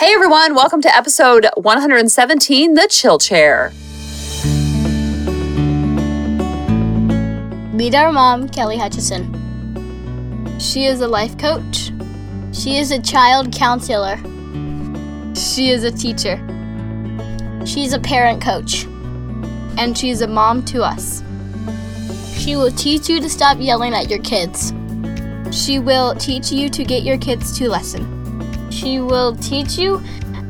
Hey everyone, welcome to episode 117 The Chill Chair. Meet our mom, Kelly Hutchinson. She is a life coach. She is a child counselor. She is a teacher. She's a parent coach. And she's a mom to us. She will teach you to stop yelling at your kids. She will teach you to get your kids to listen. She will teach you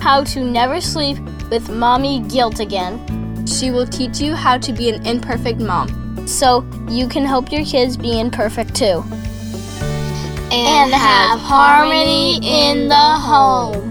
how to never sleep with mommy guilt again. She will teach you how to be an imperfect mom so you can help your kids be imperfect too. And, have harmony in the home.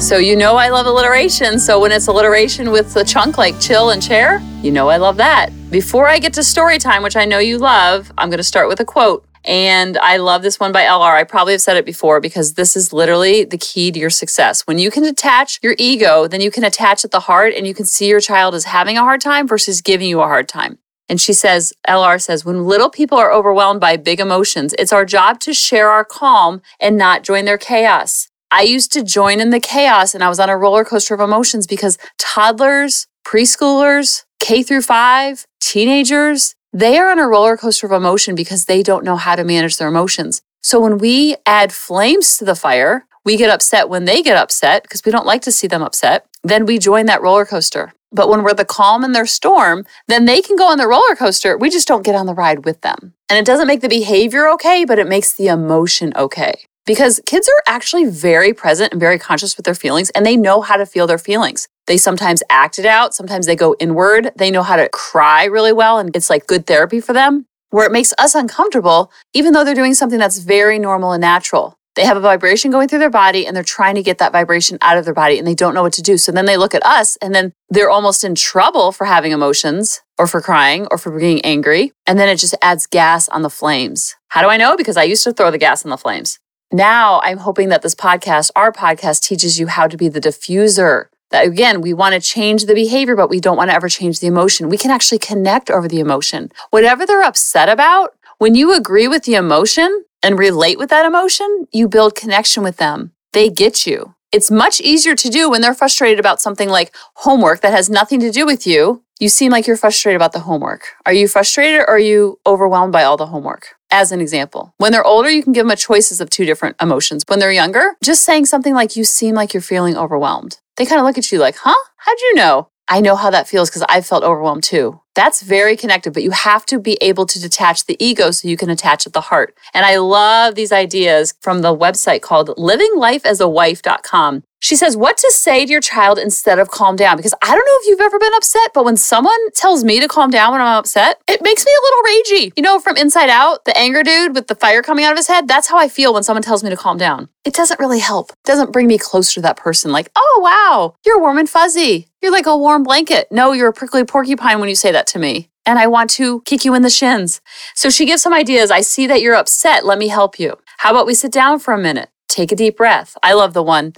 So, you know, I love alliteration. So, when it's alliteration with the chunk like chill and chair, you know, I love that. Before I get to story time, which I know you love, I'm going to start with a quote. And I love this one by LR. I probably have said it before because this is literally the key to your success. When you can detach your ego, then you can attach at the heart and you can see your child is having a hard time versus giving you a hard time. And she says, LR says, when little people are overwhelmed by big emotions, it's our job to share our calm and not join their chaos. I used to join in the chaos and I was on a roller coaster of emotions because toddlers, preschoolers, K through five, teenagers, they are on a roller coaster of emotion because they don't know how to manage their emotions. So when we add flames to the fire, we get upset when they get upset because we don't like to see them upset. Then we join that roller coaster. But when we're the calm in their storm, then they can go on the roller coaster. We just don't get on the ride with them. And it doesn't make the behavior okay, but it makes the emotion okay. Because kids are actually very present and very conscious with their feelings, and they know how to feel their feelings. They sometimes act it out, sometimes they go inward. They know how to cry really well, and it's like good therapy for them. Where it makes us uncomfortable, even though they're doing something that's very normal and natural. They have a vibration going through their body and they're trying to get that vibration out of their body and they don't know what to do. So then they look at us and then they're almost in trouble for having emotions or for crying or for being angry. And then it just adds gas on the flames. How do I know? Because I used to throw the gas on the flames. Now I'm hoping that this podcast, our podcast, teaches you how to be the diffuser that again, we want to change the behavior, but we don't want to ever change the emotion. We can actually connect over the emotion. Whatever they're upset about, when you agree with the emotion and relate with that emotion, you build connection with them. They get you. It's much easier to do when they're frustrated about something like homework that has nothing to do with you. You seem like you're frustrated about the homework. Are you frustrated or are you overwhelmed by all the homework? As an example, when they're older, you can give them a choices of two different emotions. When they're younger, just saying something like, You seem like you're feeling overwhelmed they kind of look at you like, huh? How'd you know? I know how that feels because I felt overwhelmed too. That's very connected, but you have to be able to detach the ego so you can attach at the heart. And I love these ideas from the website called livinglifeasawife.com. She says, What to say to your child instead of calm down? Because I don't know if you've ever been upset, but when someone tells me to calm down when I'm upset, it makes me a little ragey. You know, from inside out, the anger dude with the fire coming out of his head, that's how I feel when someone tells me to calm down. It doesn't really help. It doesn't bring me closer to that person, like, oh, wow, you're warm and fuzzy. You're like a warm blanket. No, you're a prickly porcupine when you say that to me and I want to kick you in the shins. So she gives some ideas. I see that you're upset. Let me help you. How about we sit down for a minute? Take a deep breath. I love the one.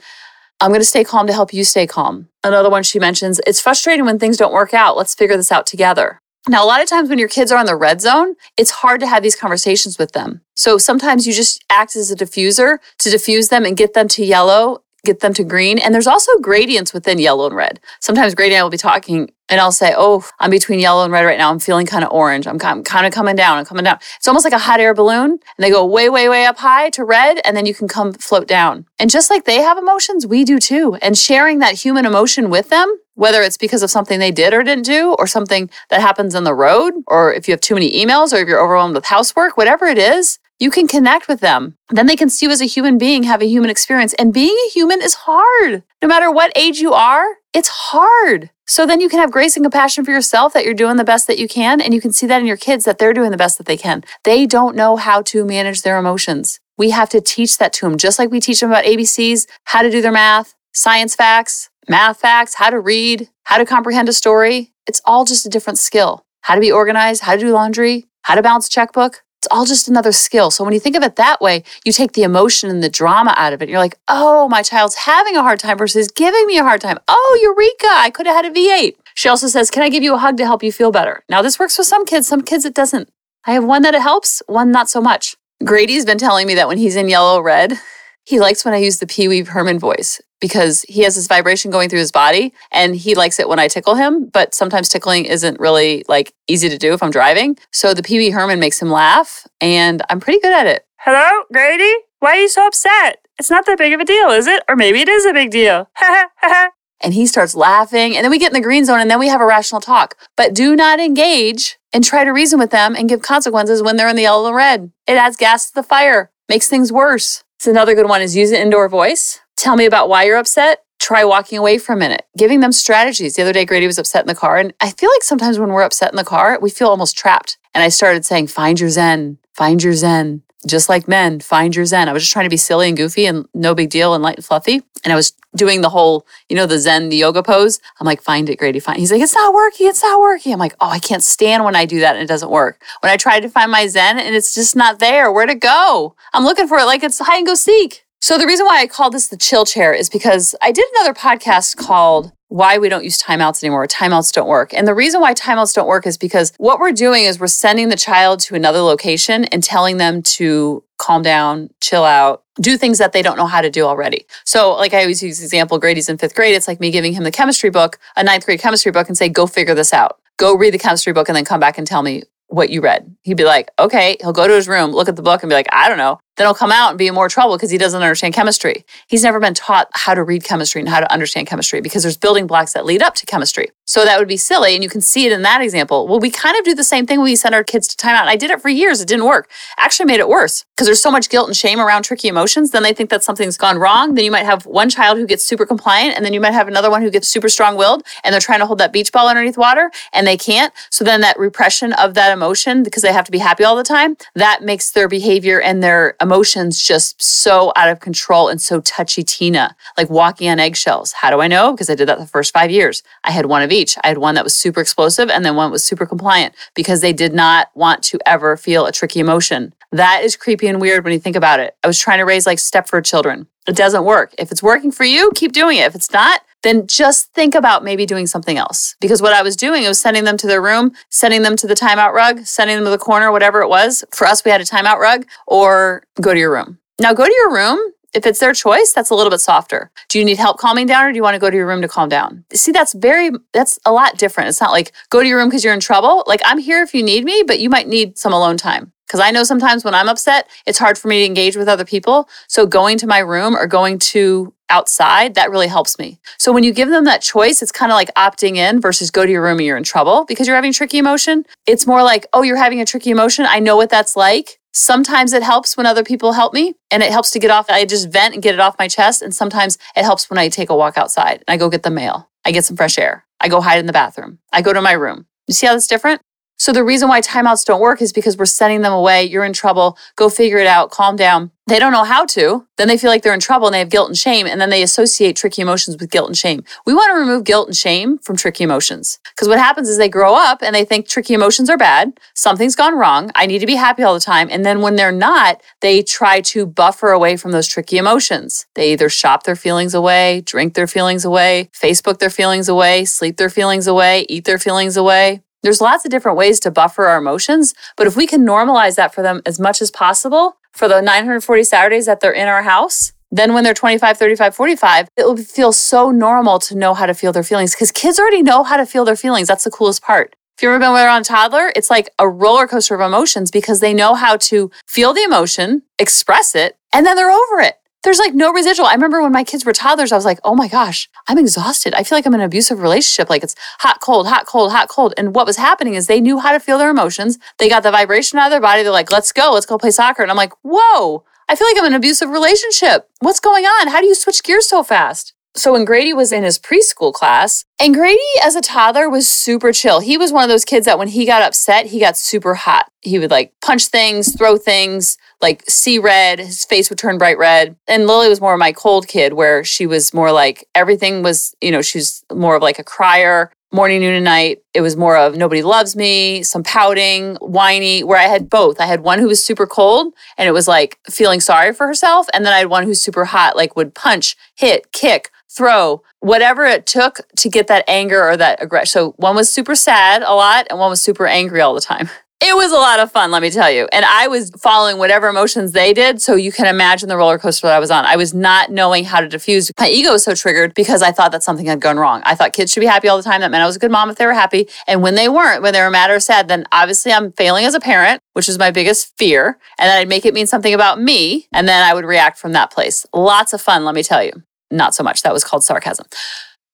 I'm going to stay calm to help you stay calm. Another one she mentions, it's frustrating when things don't work out. Let's figure this out together. Now, a lot of times when your kids are in the red zone, it's hard to have these conversations with them. So sometimes you just act as a diffuser to diffuse them and get them to yellow, get them to green. And there's also gradients within yellow and red. Sometimes Grady and I will be talking and I'll say, Oh, I'm between yellow and red right now. I'm feeling kind of orange. I'm kind of coming down. I'm coming down. It's almost like a hot air balloon. And they go way, way, way up high to red. And then you can come float down. And just like they have emotions, we do too. And sharing that human emotion with them, whether it's because of something they did or didn't do, or something that happens on the road, or if you have too many emails, or if you're overwhelmed with housework, whatever it is, you can connect with them. Then they can see you as a human being, have a human experience. And being a human is hard. No matter what age you are, it's hard. So then you can have grace and compassion for yourself that you're doing the best that you can. And you can see that in your kids that they're doing the best that they can. They don't know how to manage their emotions. We have to teach that to them, just like we teach them about ABCs, how to do their math, science facts, math facts, how to read, how to comprehend a story. It's all just a different skill. How to be organized, how to do laundry, how to balance checkbook. It's all just another skill. So when you think of it that way, you take the emotion and the drama out of it. You're like, oh, my child's having a hard time versus giving me a hard time. Oh, Eureka, I could have had a V8. She also says, can I give you a hug to help you feel better? Now, this works for some kids, some kids it doesn't. I have one that it helps, one not so much. Grady's been telling me that when he's in yellow red, He likes when I use the Pee Wee Herman voice because he has this vibration going through his body and he likes it when I tickle him. But sometimes tickling isn't really like easy to do if I'm driving. So the Pee Wee Herman makes him laugh and I'm pretty good at it. Hello, Grady? Why are you so upset? It's not that big of a deal, is it? Or maybe it is a big deal. Ha ha ha ha. and he starts laughing and then we get in the green zone and then we have a rational talk but do not engage and try to reason with them and give consequences when they're in the yellow and red it adds gas to the fire makes things worse so another good one is use an indoor voice. Tell me about why you're upset. Try walking away for a minute giving them strategies. The other day grady was upset in the car and i feel like sometimes when we're upset in the car we feel almost trapped. And i started saying find your zen find your zen just like men, find your zen. I was just trying to be silly and goofy and no big deal and light and fluffy. And I was doing the whole, you know, the zen, the yoga pose. I'm like, find it, Grady, find. He's like, it's not working, it's not working. I'm like, oh, I can't stand when I do that and it doesn't work. When I try to find my zen and it's just not there, where to go? I'm looking for it like it's hide and go seek. So the reason why I call this the chill chair is because I did another podcast called why we don't use timeouts anymore. Timeouts don't work. And the reason why timeouts don't work is because what we're doing is we're sending the child to another location and telling them to calm down, chill out, do things that they don't know how to do already. So, like I always use example, Grady's in fifth grade. It's like me giving him the chemistry book, a ninth grade chemistry book, and say, go figure this out. Go read the chemistry book and then come back and tell me what you read. He'd be like, okay. He'll go to his room, look at the book, and be like, I don't know. Then he'll come out and be in more trouble because he doesn't understand chemistry. He's never been taught how to read chemistry and how to understand chemistry because there's building blocks that lead up to chemistry. So that would be silly. And you can see it in that example. Well, we kind of do the same thing when we send our kids to timeout. I did it for years. It didn't work. Actually made it worse because there's so much guilt and shame around tricky emotions. Then they think that something's gone wrong. Then you might have one child who gets super compliant and then you might have another one who gets super strong willed and they're trying to hold that beach ball underneath water and they can't. So then that repression of that emotion because they have to be happy all the time, that makes their behavior and their emotions just so out of control and so touchy Tina, like walking on eggshells. How do I know? Because I did that the first five years. I had one of each. I had one that was super explosive and then one was super compliant because they did not want to ever feel a tricky emotion. That is creepy and weird when you think about it. I was trying to raise like Stepford children. It doesn't work. If it's working for you, keep doing it. If it's not, then just think about maybe doing something else. Because what I was doing was sending them to their room, sending them to the timeout rug, sending them to the corner, whatever it was. For us, we had a timeout rug or go to your room. Now go to your room. If it's their choice, that's a little bit softer. Do you need help calming down or do you want to go to your room to calm down? See, that's very, that's a lot different. It's not like go to your room because you're in trouble. Like I'm here if you need me, but you might need some alone time. Because I know sometimes when I'm upset, it's hard for me to engage with other people. So going to my room or going to outside, that really helps me. So when you give them that choice, it's kind of like opting in versus go to your room and you're in trouble because you're having tricky emotion. It's more like, oh, you're having a tricky emotion. I know what that's like. Sometimes it helps when other people help me and it helps to get off. I just vent and get it off my chest. And sometimes it helps when I take a walk outside and I go get the mail. I get some fresh air. I go hide in the bathroom. I go to my room. You see how that's different? So the reason why timeouts don't work is because we're sending them away. You're in trouble. Go figure it out. Calm down. They don't know how to. Then they feel like they're in trouble and they have guilt and shame. And then they associate tricky emotions with guilt and shame. We want to remove guilt and shame from tricky emotions. Because what happens is they grow up and they think tricky emotions are bad. Something's gone wrong. I need to be happy all the time. And then when they're not, they try to buffer away from those tricky emotions. They either shop their feelings away, drink their feelings away, Facebook their feelings away, sleep their feelings away, eat their feelings away. There's lots of different ways to buffer our emotions, but if we can normalize that for them as much as possible for the 940 Saturdays that they're in our house, then when they're 25, 35, 45, it will feel so normal to know how to feel their feelings because kids already know how to feel their feelings. That's the coolest part. If you've ever been around a toddler, it's like a roller coaster of emotions because they know how to feel the emotion, express it, and then they're over it there's like no residual. I remember when my kids were toddlers, I was like, oh my gosh, I'm exhausted. I feel like I'm in an abusive relationship. Like it's hot, cold, hot, cold, hot, cold. And what was happening is they knew how to feel their emotions. They got the vibration out of their body. They're like, let's go, let's go play soccer. And I'm like, whoa, I feel like I'm in an abusive relationship. What's going on? How do you switch gears so fast? So when Grady was in his preschool class, and Grady as a toddler was super chill. He was one of those kids that when he got upset, he got super hot. He would like punch things, throw things, like see red, his face would turn bright red. And Lily was more of my cold kid where she was more like everything was, you know, she's more of like a crier, morning, noon, and night. It was more of nobody loves me, some pouting, whiny, where I had both. I had one who was super cold and it was like feeling sorry for herself. And then I had one who's super hot, like would punch, hit, kick, throw, whatever it took to get that anger or that aggression. So one was super sad a lot and one was super angry all the time. It was a lot of fun, let me tell you. And I was following whatever emotions they did. So you can imagine the roller coaster that I was on. I was not knowing how to diffuse. My ego was so triggered because I thought that something had gone wrong. I thought kids should be happy all the time. That meant I was a good mom if they were happy. And when they weren't, when they were mad or sad, then obviously I'm failing as a parent, which is my biggest fear. And then I'd make it mean something about me. And then I would react from that place. Lots of fun, let me tell you. Not so much. That was called sarcasm.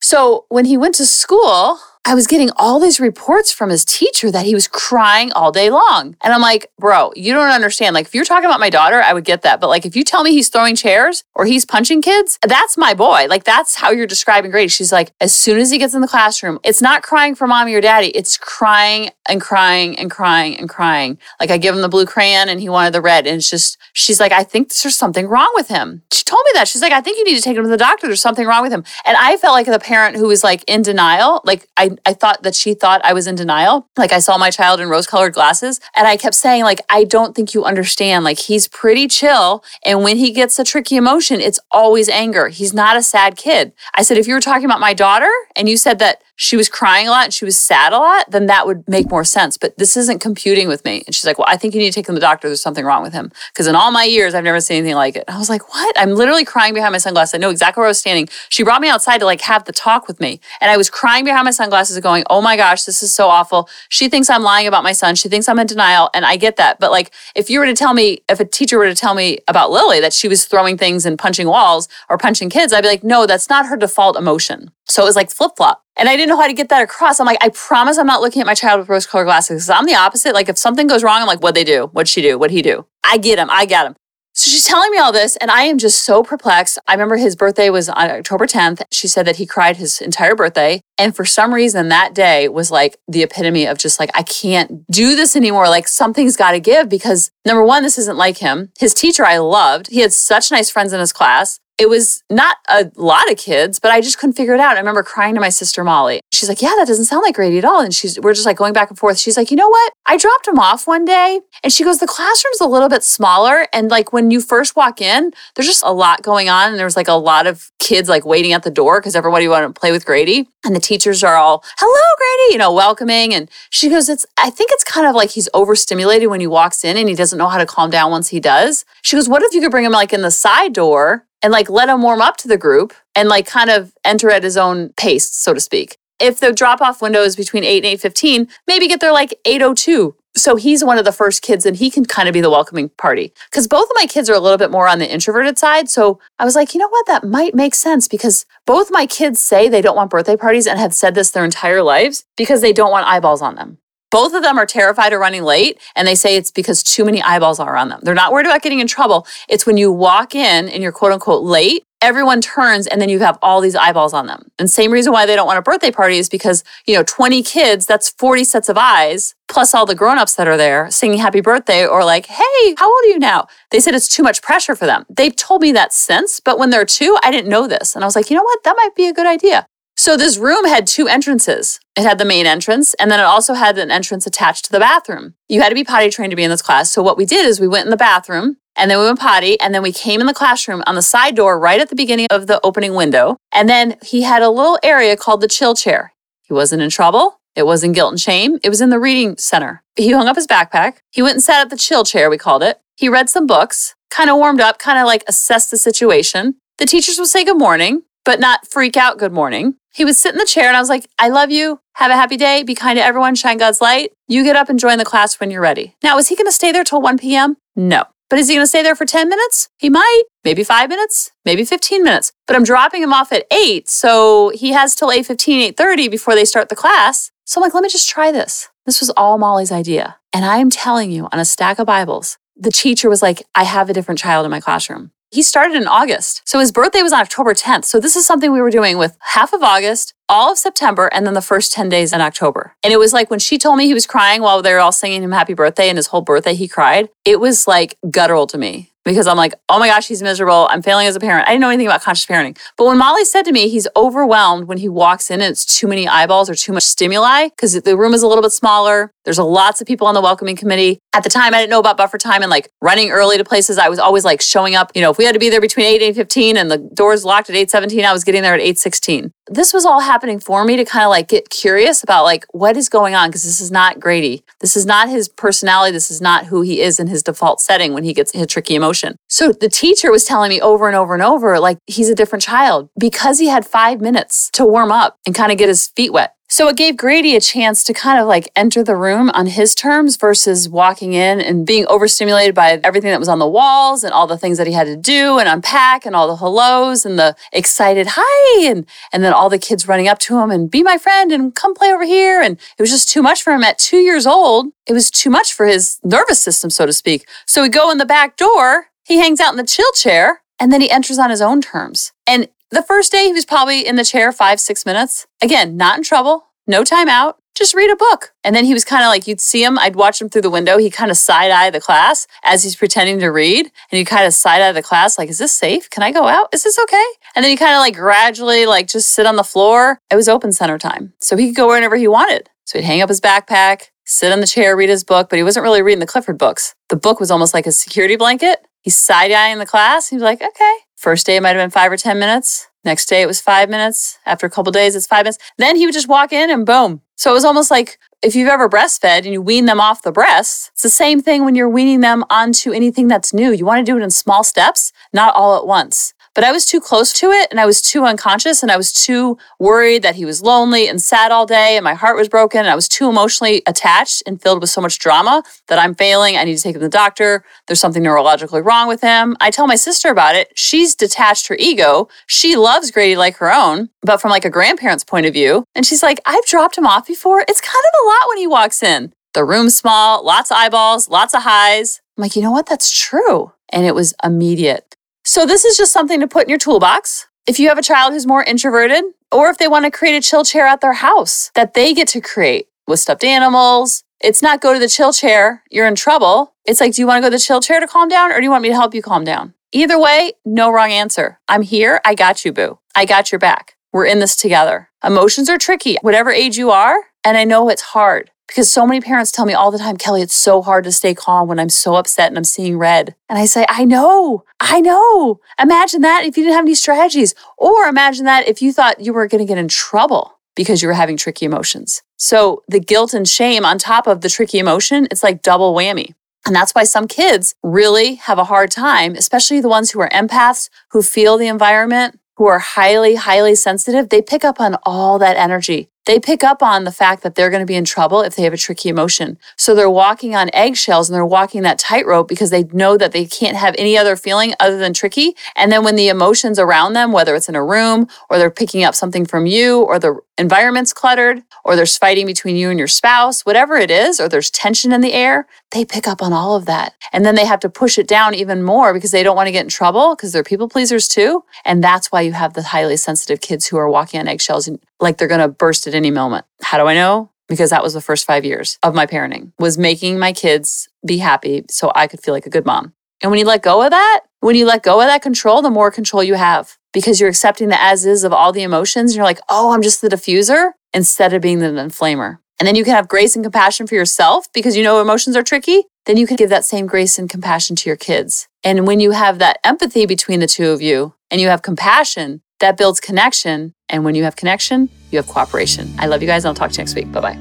So when he went to school, I was getting all these reports from his teacher that he was crying all day long. And I'm like, bro, you don't understand. Like, if you're talking about my daughter, I would get that. But like, if you tell me he's throwing chairs or he's punching kids, that's my boy. Like, that's how you're describing Grady. She's like, as soon as he gets in the classroom, it's not crying for mommy or daddy. It's crying and crying and crying and crying. Like, I give him the blue crayon and he wanted the red. And it's just, she's like, I think there's something wrong with him. She told me that. She's like, I think you need to take him to the doctor. There's something wrong with him. And I felt like the parent who was like in denial. Like, I, I thought that she thought I was in denial. Like I saw my child in rose colored glasses and I kept saying like, I don't think you understand. Like he's pretty chill. And when he gets a tricky emotion, it's always anger. He's not a sad kid. I said, if you were talking about my daughter and you said that she was crying a lot and she was sad a lot, then that would make more sense. But this isn't computing with me. And she's like, Well, I think you need to take him to the doctor. There's something wrong with him. Because in all my years, I've never seen anything like it. I was like, What? I'm literally crying behind my sunglasses. I know exactly where I was standing. She brought me outside to like have the talk with me. And I was crying behind my sunglasses going, Oh my gosh, this is so awful. She thinks I'm lying about my son. She thinks I'm in denial. And I get that. But like, if you were to tell me, if a teacher were to tell me about Lily that she was throwing things and punching walls or punching kids, I'd be like, No, that's not her default emotion. So it was like flip flop. And I didn't know how to get that across. I'm like, I promise I'm not looking at my child with rose colored glasses. I'm the opposite. Like, if something goes wrong, I'm like, what'd they do? What'd she do? What'd he do? I get him. I got him. So she's telling me all this, and I am just so perplexed. I remember his birthday was on October 10th. She said that he cried his entire birthday. And for some reason, that day was like the epitome of just like, I can't do this anymore. Like, something's got to give because number one, this isn't like him. His teacher I loved. He had such nice friends in his class it was not a lot of kids, but I just couldn't figure it out. I remember crying to my sister Molly. She's like, "Yeah, that doesn't sound like Grady at all." And she's we're just like going back and forth. She's like, "You know what? I dropped him off one day." And she goes, "The classroom's a little bit smaller and like when you first walk in, there's just a lot going on and there's like a lot of kids like waiting at the door because everybody wanted to play with Grady. And the teachers are all, "Hello, Grady," you know, welcoming and she goes, "It's I think it's kind of like he's overstimulated when he walks in and he doesn't know how to calm down once he does." She goes, "What if you could bring him like in the side door and like let him warm up to the group and like kind of enter at his own pace, so to speak. If the drop off window is between 8 and 8:15, maybe get there like 8:02. So he's one of the first kids and he can kind of be the welcoming party. Cuz both of my kids are a little bit more on the introverted side, so I was like, "You know what? That might make sense because both my kids say they don't want birthday parties and have said this their entire lives because they don't want eyeballs on them. Both of them are terrified of running late, and they say it's because too many eyeballs are on them. They're not worried about getting in trouble. It's when you walk in and you're quote unquote late, everyone turns and then you have all these eyeballs on them. And same reason why they don't want a birthday party is because, you know, 20 kids, that's 40 sets of eyes, plus all the grown-ups that are there singing happy birthday or like, hey, how old are you now? They said it's too much pressure for them. They've told me that since, but when they're two, I didn't know this. And I was like, you know what? That might be a good idea. So this room had two entrances. It had the main entrance, and then it also had an entrance attached to the bathroom. You had to be potty trained to be in this class. So what we did is we went in the bathroom, and then we went potty, and then we came in the classroom on the side door right at the beginning of the opening window. And then he had a little area called the chill chair. He wasn't in trouble. It wasn't guilt and shame. It was in the reading center. He hung up his backpack. He went and sat at the chill chair, we called it. He read some books, kind of warmed up, kind of like assessed the situation. The teachers would say good morning, but not freak out good morning. He would sit in the chair and I was like, I love you. Have a happy day. Be kind to everyone. Shine God's light. You get up and join the class when you're ready. Now, is he going to stay there till 1 p.m.? No. But is he going to stay there for 10 minutes? He might. Maybe five minutes, maybe 15 minutes. But I'm dropping him off at 8. So he has till 8.15, 8.30 before they start the class. So I'm like, let me just try this. This was all Molly's idea. And I am telling you, on a stack of Bibles, the teacher was like, I have a different child in my classroom. He started in August. So his birthday was on October 10th. So this is something we were doing with half of August, all of September, and then the first 10 days in October. And it was like when she told me he was crying while they were all singing him happy birthday and his whole birthday he cried, it was like guttural to me because I'm like, oh my gosh, he's miserable. I'm failing as a parent. I didn't know anything about conscious parenting. But when Molly said to me, he's overwhelmed when he walks in and it's too many eyeballs or too much stimuli because the room is a little bit smaller. There's lots of people on the welcoming committee. At the time, I didn't know about buffer time and like running early to places. I was always like showing up. You know, if we had to be there between 8 and 15 and the doors locked at 8:17, I was getting there at 8:16. This was all happening for me to kind of like get curious about like what is going on because this is not Grady. This is not his personality. This is not who he is in his default setting when he gets a tricky emotion. So the teacher was telling me over and over and over like he's a different child because he had 5 minutes to warm up and kind of get his feet wet. So it gave Grady a chance to kind of like enter the room on his terms versus walking in and being overstimulated by everything that was on the walls and all the things that he had to do and unpack and all the hellos and the excited hi and and then all the kids running up to him and be my friend and come play over here and it was just too much for him at 2 years old. It was too much for his nervous system so to speak. So we go in the back door, he hangs out in the chill chair and then he enters on his own terms. And the first day, he was probably in the chair five, six minutes. Again, not in trouble, no time out, just read a book. And then he was kind of like, you'd see him, I'd watch him through the window. He kind of side eye the class as he's pretending to read. And he kind of side eye the class, like, is this safe? Can I go out? Is this okay? And then he kind of like gradually, like, just sit on the floor. It was open center time. So he could go wherever he wanted. So he'd hang up his backpack, sit on the chair, read his book, but he wasn't really reading the Clifford books. The book was almost like a security blanket. He's side eyeing the class. He was like, okay. First day, it might have been five or 10 minutes. Next day, it was five minutes. After a couple days, it's five minutes. Then he would just walk in and boom. So it was almost like if you've ever breastfed and you wean them off the breast, it's the same thing when you're weaning them onto anything that's new. You want to do it in small steps, not all at once. But I was too close to it and I was too unconscious and I was too worried that he was lonely and sad all day and my heart was broken and I was too emotionally attached and filled with so much drama that I'm failing. I need to take him to the doctor. There's something neurologically wrong with him. I tell my sister about it. She's detached her ego. She loves Grady like her own, but from like a grandparent's point of view. And she's like, I've dropped him off before. It's kind of a lot when he walks in. The room's small, lots of eyeballs, lots of highs. I'm like, you know what? That's true. And it was immediate. So, this is just something to put in your toolbox. If you have a child who's more introverted, or if they want to create a chill chair at their house that they get to create with stuffed animals, it's not go to the chill chair, you're in trouble. It's like, do you want to go to the chill chair to calm down, or do you want me to help you calm down? Either way, no wrong answer. I'm here. I got you, boo. I got your back. We're in this together. Emotions are tricky, whatever age you are. And I know it's hard because so many parents tell me all the time, Kelly, it's so hard to stay calm when I'm so upset and I'm seeing red. And I say, I know, I know. Imagine that if you didn't have any strategies, or imagine that if you thought you were going to get in trouble because you were having tricky emotions. So the guilt and shame on top of the tricky emotion, it's like double whammy. And that's why some kids really have a hard time, especially the ones who are empaths, who feel the environment, who are highly, highly sensitive. They pick up on all that energy they pick up on the fact that they're going to be in trouble if they have a tricky emotion. So they're walking on eggshells and they're walking that tightrope because they know that they can't have any other feeling other than tricky. And then when the emotions around them, whether it's in a room or they're picking up something from you or the environment's cluttered or there's fighting between you and your spouse, whatever it is, or there's tension in the air, they pick up on all of that. And then they have to push it down even more because they don't want to get in trouble because they're people pleasers too. And that's why you have the highly sensitive kids who are walking on eggshells and like they're going to burst at any moment. How do I know? Because that was the first 5 years of my parenting was making my kids be happy so I could feel like a good mom. And when you let go of that, when you let go of that control, the more control you have because you're accepting the as is of all the emotions. You're like, oh, I'm just the diffuser instead of being the inflamer. And then you can have grace and compassion for yourself because you know emotions are tricky. Then you can give that same grace and compassion to your kids. And when you have that empathy between the two of you and you have compassion, that builds connection. And when you have connection, you have cooperation. I love you guys. and I'll talk to you next week. Bye bye.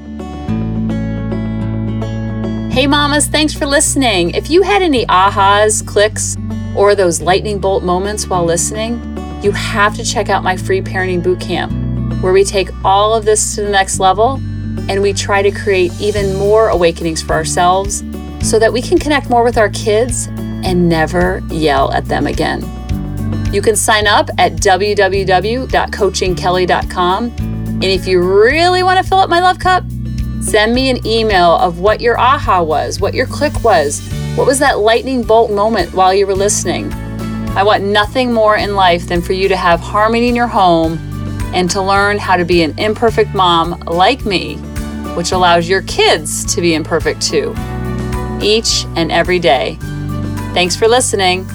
Hey, mamas, thanks for listening. If you had any ahas, clicks, or those lightning bolt moments while listening, you have to check out my free parenting bootcamp, where we take all of this to the next level and we try to create even more awakenings for ourselves so that we can connect more with our kids and never yell at them again. You can sign up at www.coachingkelly.com. And if you really want to fill up my love cup, send me an email of what your aha was, what your click was, what was that lightning bolt moment while you were listening. I want nothing more in life than for you to have harmony in your home and to learn how to be an imperfect mom like me, which allows your kids to be imperfect too, each and every day. Thanks for listening.